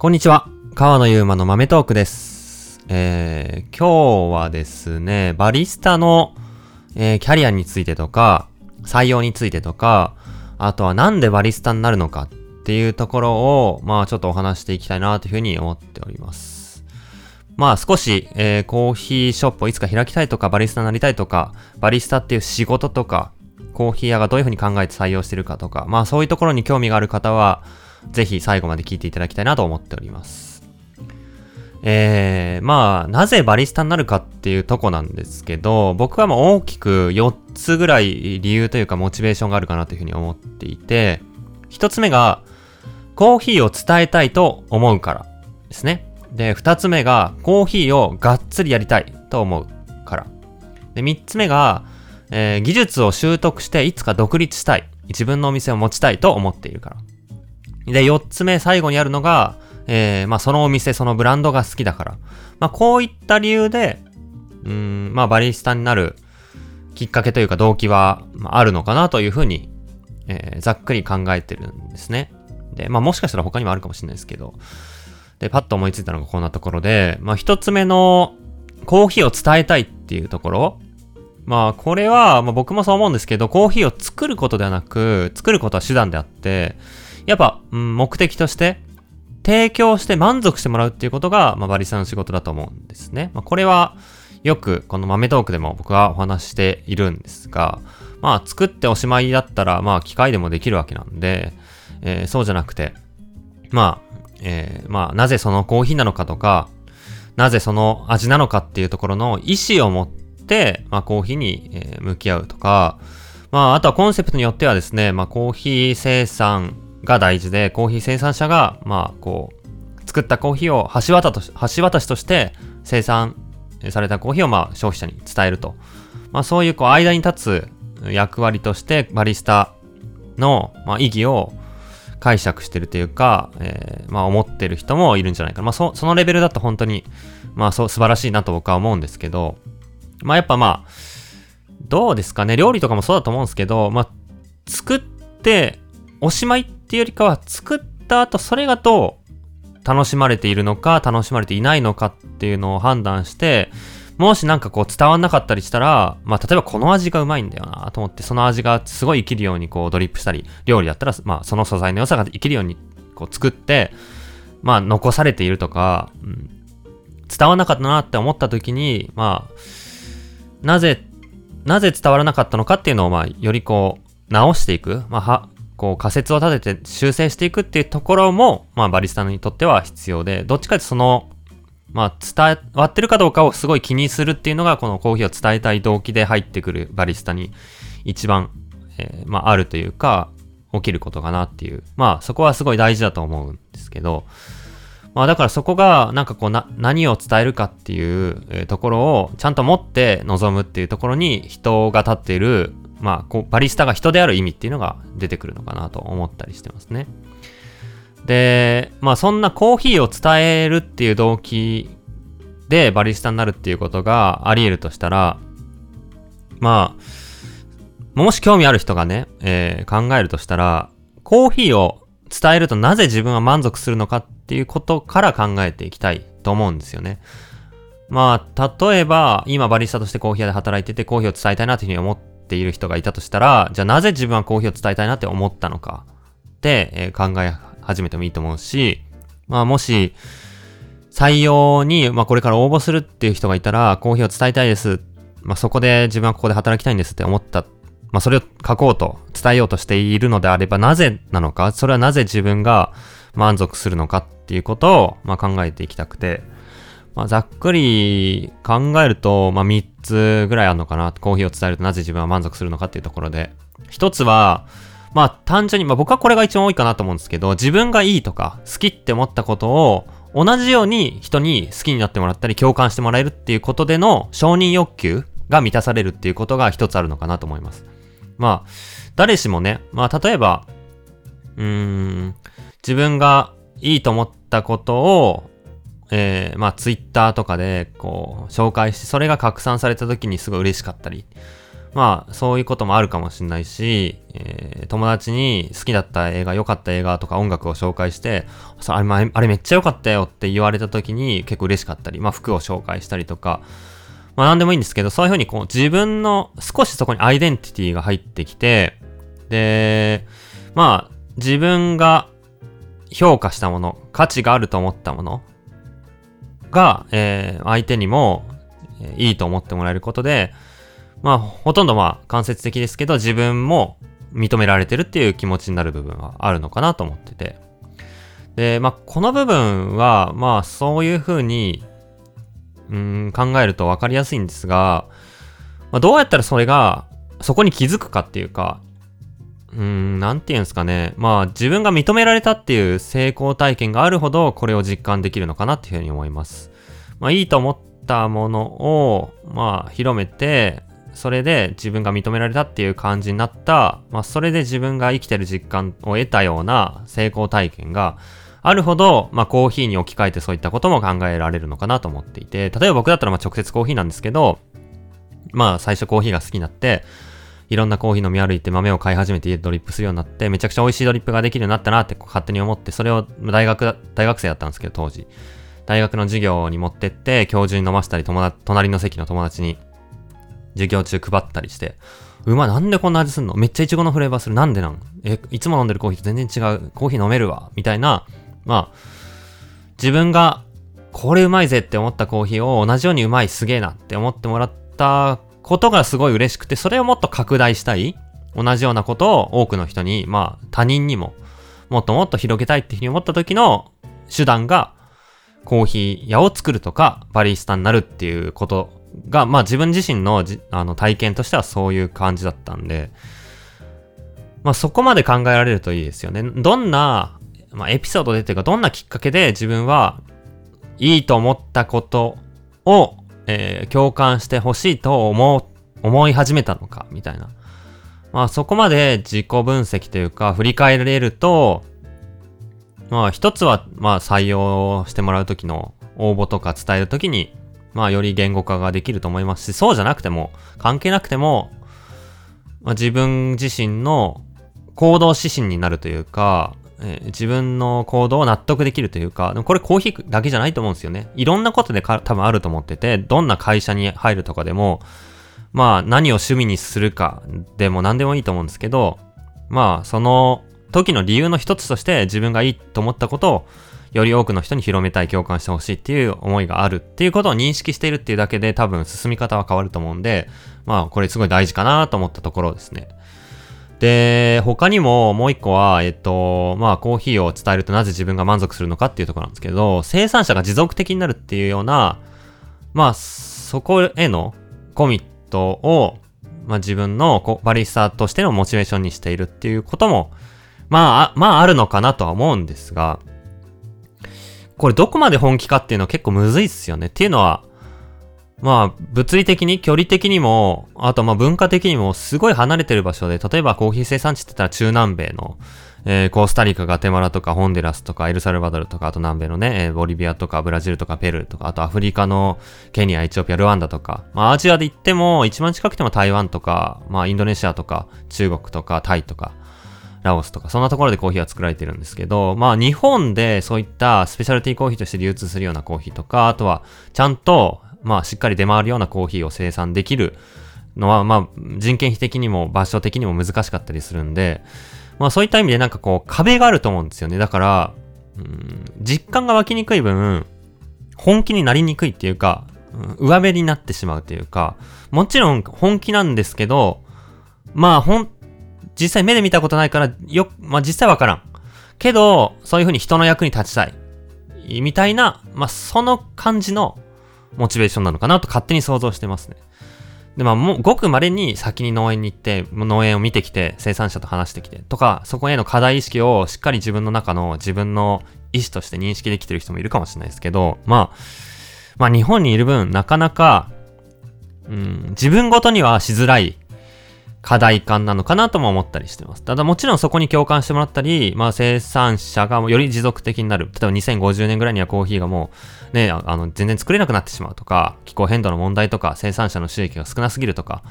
こんにちは。川野ゆうまの豆トークです。えー、今日はですね、バリスタの、えーキャリアについてとか、採用についてとか、あとはなんでバリスタになるのかっていうところを、まあちょっとお話していきたいなというふうに思っております。まあ少し、えーコーヒーショップをいつか開きたいとか、バリスタになりたいとか、バリスタっていう仕事とか、コーヒー屋がどういうふうに考えて採用してるかとか、まあそういうところに興味がある方は、ぜひ最後まで聞いていただきたいなと思っております。えー、まあ、なぜバリスタになるかっていうとこなんですけど、僕はもう大きく4つぐらい理由というかモチベーションがあるかなというふうに思っていて、1つ目が、コーヒーを伝えたいと思うからですね。で、2つ目が、コーヒーをがっつりやりたいと思うから。で、3つ目が、えー技術を習得していつか独立したい。自分のお店を持ちたいと思っているから。で、4つ目、最後にあるのが、えー、まあ、そのお店、そのブランドが好きだから。まあ、こういった理由で、うん、まあ、バリスタになるきっかけというか動機は、あ、あるのかなというふうに、えーざっくり考えてるんですね。で、まあ、もしかしたら他にもあるかもしれないですけど。で、パッと思いついたのがこんなところで、まあ、一つ目の、コーヒーを伝えたいっていうところ。まあ、これは、まあ、僕もそう思うんですけど、コーヒーを作ることではなく、作ることは手段であって、やっぱ、うん、目的として、提供して満足してもらうっていうことが、まあ、バリスタの仕事だと思うんですね。まあ、これは、よく、この豆トークでも僕はお話しているんですが、まあ、作っておしまいだったら、まあ、機械でもできるわけなんで、えーそうじゃなくて、まあ、えーまあ、なぜそのコーヒーなのかとか、なぜその味なのかっていうところの意思を持って、まあ、コーヒーに、向き合うとか、まあ、あとはコンセプトによってはですね、まあ、コーヒー生産が大事で、コーヒー生産者が、まあ、こう、作ったコーヒーを橋渡し橋渡しとして生産されたコーヒーを、まあ、消費者に伝えると。まあ、そういう、こう、間に立つ役割として、バリスタの、まあ、意義を解釈してるというか、えーまあ、思ってる人もいるんじゃないかな。まあ、そ、そのレベルだと本当に、まあ、そう、素晴らしいなと僕は思うんですけど、まあ、やっぱまあ、どうですかね。料理とかもそうだと思うんですけど、まあ、作っておしまいっていうよりかは、作った後、それがどう楽しまれているのか、楽しまれていないのかっていうのを判断して、もしなんかこう伝わんなかったりしたら、まあ例えばこの味がうまいんだよなと思って、その味がすごい生きるようにこうドリップしたり、料理だったら、まあその素材の良さが生きるようにこう作って、まあ残されているとか、うん伝わらなかったなって思った時に、まあ、なぜ、なぜ伝わらなかったのかっていうのを、まあ、よりこう、直していく、まあ、は、こう仮説を立てて修正していくっていうところも、まあ、バリスタにとっては必要で、どっちかというとその、まあ、伝わってるかどうかをすごい気にするっていうのが、このコーヒーを伝えたい動機で入ってくるバリスタに一番、えーまあ、あるというか、起きることかなっていう。まあ、そこはすごい大事だと思うんですけど、まあだからそこがなんかこうな何を伝えるかっていうところをちゃんと持って臨むっていうところに人が立っているまあこうバリスタが人である意味っていうのが出てくるのかなと思ったりしてますね。で、まあそんなコーヒーを伝えるっていう動機でバリスタになるっていうことがあり得るとしたら、まあ、もし興味ある人がね、えー考えるとしたら、コーヒーを伝えるとなぜ自分は満足するのかっていうことから考えていきたいと思うんですよね。まあ、例えば、今バリスタとしてコーヒー屋で働いててコーヒーを伝えたいなというふうに思っている人がいたとしたら、じゃあなぜ自分はコーヒーを伝えたいなって思ったのかって、え考え始めてもいいと思うし、まあもし、採用に、まあこれから応募するっていう人がいたら、コーヒーを伝えたいです。まあそこで自分はここで働きたいんですって思った。まあそれを書こうと、伝えようとしているのであれば、なぜなのか、それはなぜ自分が満足するのかっていうことを、まあ考えていきたくて、まあざっくり考えると、まあ3つぐらいあるのかな。コーヒーを伝えるとなぜ自分は満足するのかっていうところで。一つは、まあ単純に、まあ僕はこれが一番多いかなと思うんですけど、自分がいいとか好きって思ったことを同じように人に好きになってもらったり共感してもらえるっていうことでの承認欲求が満たされるっていうことが一つあるのかなと思います。まあ、誰しもね、まあ例えば、うーん、自分がいいと思ったことを、えー、まあツイッターとかでこう紹介して、それが拡散された時にすごい嬉しかったり、まあ、そういうこともあるかもしれないし、えー、友達に好きだった映画、良かった映画とか音楽を紹介して、あれあれめっちゃ良かったよって言われた時に結構嬉しかったり、まあ服を紹介したりとか、まあ何でもいいんですけど、そういうふうにこう自分の少しそこにアイデンティティが入ってきて、で、まあ自分が評価したもの、価値があると思ったものが、えー、相手にも、え、いいと思ってもらえることで、まあ、ほとんどまあ、間接的ですけど、自分も認められてるっていう気持ちになる部分はあるのかなと思ってて。で、まあ、この部分は、まあ、そういうふうに、うん、考えると分かりやすいんですが、まあ、どうやったらそれが、そこに気づくかっていうか、うん、なんて言うんですかね。まあ、自分が認められたっていう成功体験があるほど、これを実感できるのかなっていうふうに思います。まあ、いいと思ったものを、まあ、広めて、それで自分が認められたっていう感じになった、まあ、それで自分が生きてる実感を得たような成功体験があるほど、まあ、コーヒーに置き換えてそういったことも考えられるのかなと思っていて、例えば僕だったらまあ直接コーヒーなんですけど、まあ最初コーヒーが好きになって、いろんなコーヒー飲み歩いて豆を買い始めて家でドリップするようになって、めちゃくちゃ美味しいドリップができるようになったなって勝手に思って、それを大学、大学生だったんですけど、当時。大学の授業に持ってって、教授に飲ませたり、友達、隣の席の友達に授業中配ったりして、うま、なんでこんな味すんの？めっちゃイチゴのフレーバーする。なんでなん？え、いつも飲んでるコーヒーと全然違う。コーヒー飲めるわ。みたいな、まあ、自分がこれうまいぜって思ったコーヒーを同じようにうまいすげえなって思ってもらったことがすごい嬉しくて、それをもっと拡大したい。同じようなことを多くの人に、まあ他人にももっともっと広げたいっていうふうに思った時の手段がコーヒー屋を作るとかバリスタになるっていうことが、まあ自分自身のあの体験としてはそういう感じだったんで、まあそこまで考えられるといいですよね。どんな、まあエピソードでっていうか、どんなきっかけで自分はいいと思ったことを、えー、共感してほしいと思、思い始めたのか、みたいな。まあそこまで自己分析というか振り返れると、まあ一つはまあ採用してもらうときの応募とか伝えるときにまあより言語化ができると思いますし、そうじゃなくても、関係なくても、まあ、自分自身の行動指針になるというか、えー、自分の行動を納得できるというか、でもこれコーヒーだけじゃないと思うんですよね。いろんなことでか多分あると思ってて、どんな会社に入るとかでも、まあ何を趣味にするかでも何でもいいと思うんですけど、まあその時の理由の一つとして自分がいいと思ったことをより多くの人に広めたい、共感してほしいっていう思いがあるっていうことを認識しているっていうだけで多分進み方は変わると思うんで、まあこれすごい大事かなと思ったところですね。で、他にももう一個は、えっと、まあコーヒーを伝えるとなぜ自分が満足するのかっていうところなんですけど、生産者が持続的になるっていうような、まあそこへのコミットを、まあ自分のバリスタとしてのモチベーションにしているっていうことも、まあ、まああるのかなとは思うんですが、これどこまで本気かっていうのは結構むずいっすよね。っていうのは、まあ、物理的に、距離的にも、あとまあ文化的にもすごい離れてる場所で、例えばコーヒー生産地って言ったら中南米の、えー、コースタリカ、ガテマラとか、ホンデラスとか、エルサルバドルとか、あと南米のね、えー、ボリビアとか、ブラジルとか、ペルーとか、あとアフリカのケニア、エチオピア、ルワンダとか、まあアジアで行っても、一番近くても台湾とか、まあインドネシアとか、中国とか、タイとか、ラオスとか、そんなところでコーヒーは作られてるんですけど、まあ日本でそういったスペシャルティーコーヒーとして流通するようなコーヒーとか、あとはちゃんと、まあしっかり出回るようなコーヒーを生産できるのは、まあ人件費的にも場所的にも難しかったりするんで、まあそういった意味でなんかこう壁があると思うんですよね。だから、うん、実感が湧きにくい分、本気になりにくいっていうか、うん、上辺になってしまうというか、もちろん本気なんですけど、まあほん、実際目で見たことないから、よ、まあ、実際わからん。けど、そういう風に人の役に立ちたい。みたいな、まあ、その感じのモチベーションなのかなと勝手に想像してますね。で、まあ、もう、ごく稀に先に農園に行って、農園を見てきて、生産者と話してきて、とか、そこへの課題意識をしっかり自分の中の自分の意思として認識できてる人もいるかもしれないですけど、まあ、まあ、日本にいる分、なかなか、うん、自分ごとにはしづらい課題感なのかなとも思ったりしてます。ただもちろんそこに共感してもらったり、まあ生産者がより持続的になる。例えば2050年ぐらいにはコーヒーがもうね、あの全然作れなくなってしまうとか、気候変動の問題とか、生産者の収益が少なすぎるとか、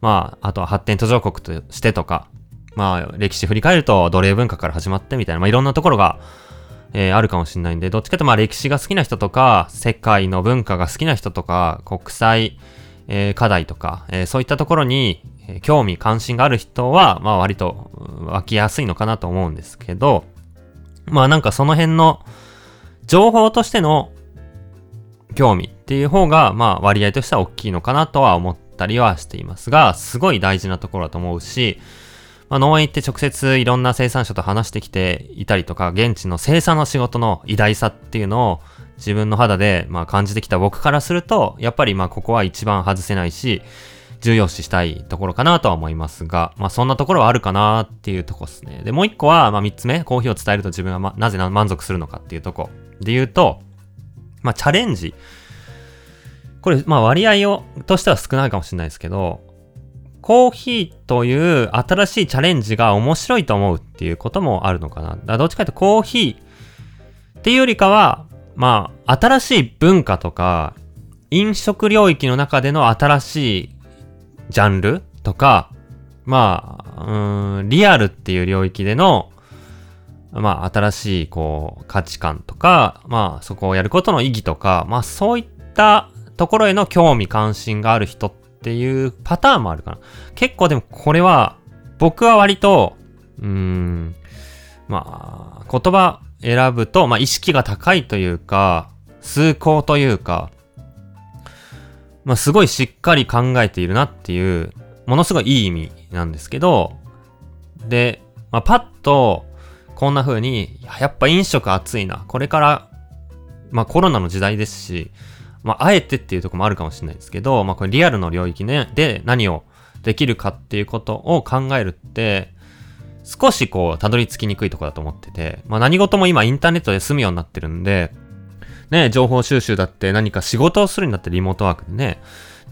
まあ、あとは発展途上国としてとか、まあ、歴史振り返ると奴隷文化から始まってみたいな、まあ、いろんなところが、えー、あるかもしれないんで、どっちかというとまあ歴史が好きな人とか、世界の文化が好きな人とか、国際、えー、課題とか、えー、そういったところに、え興味関心がある人は、まあ割と湧きやすいのかなと思うんですけど、まあなんかその辺の情報としての興味っていう方が、まあ割合としては大きいのかなとは思ったりはしていますが、すごい大事なところだと思うし、まあ、農園行って直接いろんな生産者と話してきていたりとか、現地の生産の仕事の偉大さっていうのを自分の肌でまあ感じてきた僕からすると、やっぱりまあここは一番外せないし、重要視したいところかなとは思いますが、まあそんなところはあるかなっていうとこですね。で、もう一個は、まあ三つ目、コーヒーを伝えると自分は、ま、なぜ満足するのかっていうとこで言うと、まあチャレンジ。これ、まあ割合を、としては少ないかもしれないですけど、コーヒーという新しいチャレンジが面白いと思うっていうこともあるのかな。だどっちかというとコーヒーっていうよりかは、まあ、新しい文化とか、飲食領域の中での新しいジャンルとか、まあ、うん、リアルっていう領域での、まあ、新しい、こう、価値観とか、まあ、そこをやることの意義とか、まあ、そういったところへの興味関心がある人っていうパターンもあるかな。結構でもこれは、僕は割と、うん、まあ、言葉選ぶと、まあ意識が高いというか、崇高というか、まあすごいしっかり考えているなっていう、ものすごいいい意味なんですけど、で、まあパッと、こんな風に、やっぱ飲食熱いな。これから、まあコロナの時代ですし、まあ、あえてっていうとこもあるかもしれないですけど、まあ、これリアルの領域ね、で何をできるかっていうことを考えるって、少しこう、たどり着きにくいとこだと思ってて、まあ、何事も今インターネットで済むようになってるんで、ね、情報収集だって何か仕事をするにだってリモートワークでね、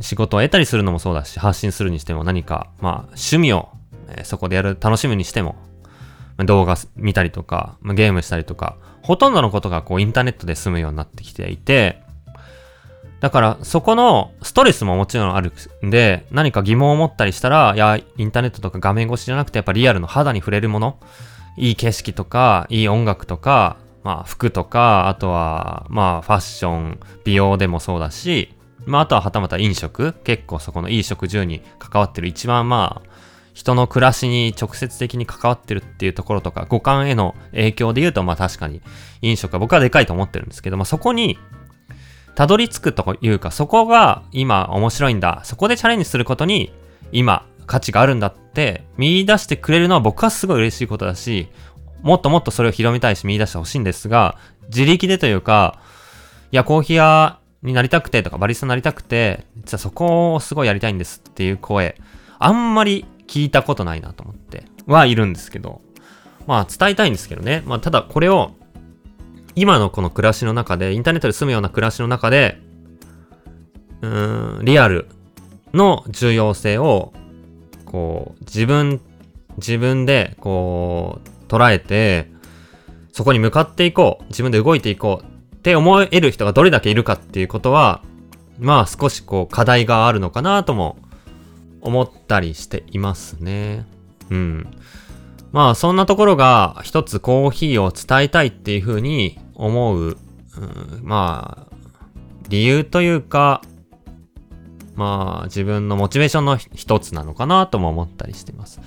仕事を得たりするのもそうだし、発信するにしても何か、まあ、趣味を、え、そこでやる、楽しむにしても、動画見たりとか、ま、ゲームしたりとか、ほとんどのことがこうインターネットで済むようになってきていて、だから、そこのストレスももちろんあるんで、何か疑問を持ったりしたら、いや、インターネットとか画面越しじゃなくて、やっぱリアルの肌に触れるもの、いい景色とか、いい音楽とか、まあ、服とか、あとは、まあ、ファッション、美容でもそうだし、まあ、あとははたまた飲食、結構そこのいい食住に関わってる一番まあ、人の暮らしに直接的に関わってるっていうところとか、五感への影響で言うと、まあ確かに飲食は僕はでかいと思ってるんですけど、まあそこにたどり着くというか、そこが今面白いんだ。そこでチャレンジすることに今価値があるんだって見出してくれるのは僕はすごい嬉しいことだし、もっともっとそれを広めたいし見出してほしいんですが、自力でというか、いや、コーヒー屋になりたくてとか、バリスタになりたくて、実はそこをすごいやりたいんですっていう声、あんまり聞いたことないなと思ってはいるんですけど、まあ伝えたいんですけどね。まあただこれを今のこの暮らしの中で、インターネットで住むような暮らしの中で、うーん、リアルの重要性を、こう、自分、自分で、こう、捉えて、そこに向かっていこう、自分で動いていこうって思える人がどれだけいるかっていうことは、まあ少しこう課題があるのかなとも思ったりしていますね。うん。まあそんなところが一つコーヒーを伝えたいっていうふうに思う、うん、まあ理由というか、まあ自分のモチベーションの一つなのかなとも思ったりしています。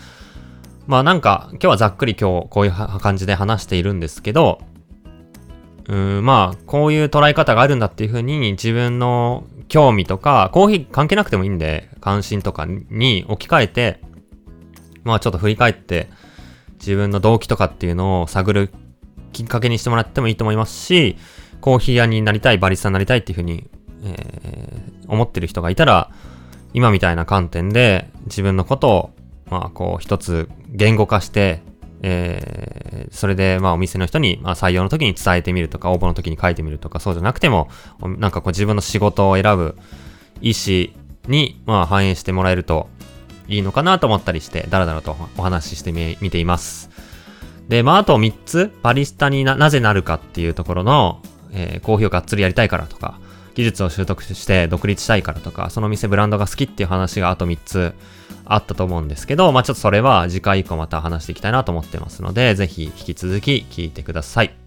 まあなんか今日はざっくり今日こういう感じで話しているんですけど、うん、まあこういう捉え方があるんだっていうふうに自分の興味とか、コーヒー関係なくてもいいんで、関心とかに置き換えて、まあちょっと振り返って、自分の動機とかっていうのを探るきっかけにしてもらってもいいと思いますし、コーヒー屋になりたい、バリスタになりたいっていうふうに、えー、思ってる人がいたら、今みたいな観点で自分のことを、まあ、こう、一つ言語化して、えー、それで、まあ、お店の人に、まあ、採用の時に伝えてみるとか、応募の時に書いてみるとか、そうじゃなくても、なんかこう、自分の仕事を選ぶ意思に、まあ、反映してもらえるといいのかなと思ったりして、だらだらとお話ししてみ、見ています。で、まあ、あと3つ、バリスタにな、なぜなるかっていうところの、えー、コーヒーをがっつりやりたいからとか、技術を習得して独立したいからとか、その店ブランドが好きっていう話があと3つあったと思うんですけど、まあちょっとそれは次回以降また話していきたいなと思ってますので、ぜひ引き続き聞いてください。